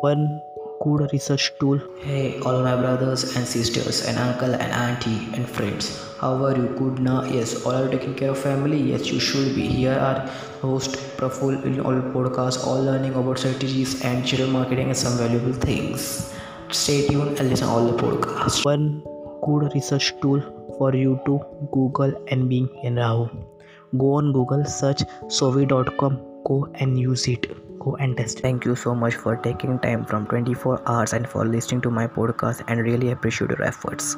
one good research tool. Hey, all my brothers and sisters, and uncle and auntie and friends. How are you? Good now? Yes, all are taking care of family? Yes, you should be. Here are host Praful in all podcasts, all learning about strategies and digital marketing and some valuable things. Stay tuned and listen all the podcasts. One good research tool for you to Google and Bing in Yahoo. Go on Google, search soovle.com, go and use it go and test. Thank you so much for taking time from 24 hours and for listening to my podcast and really appreciate your efforts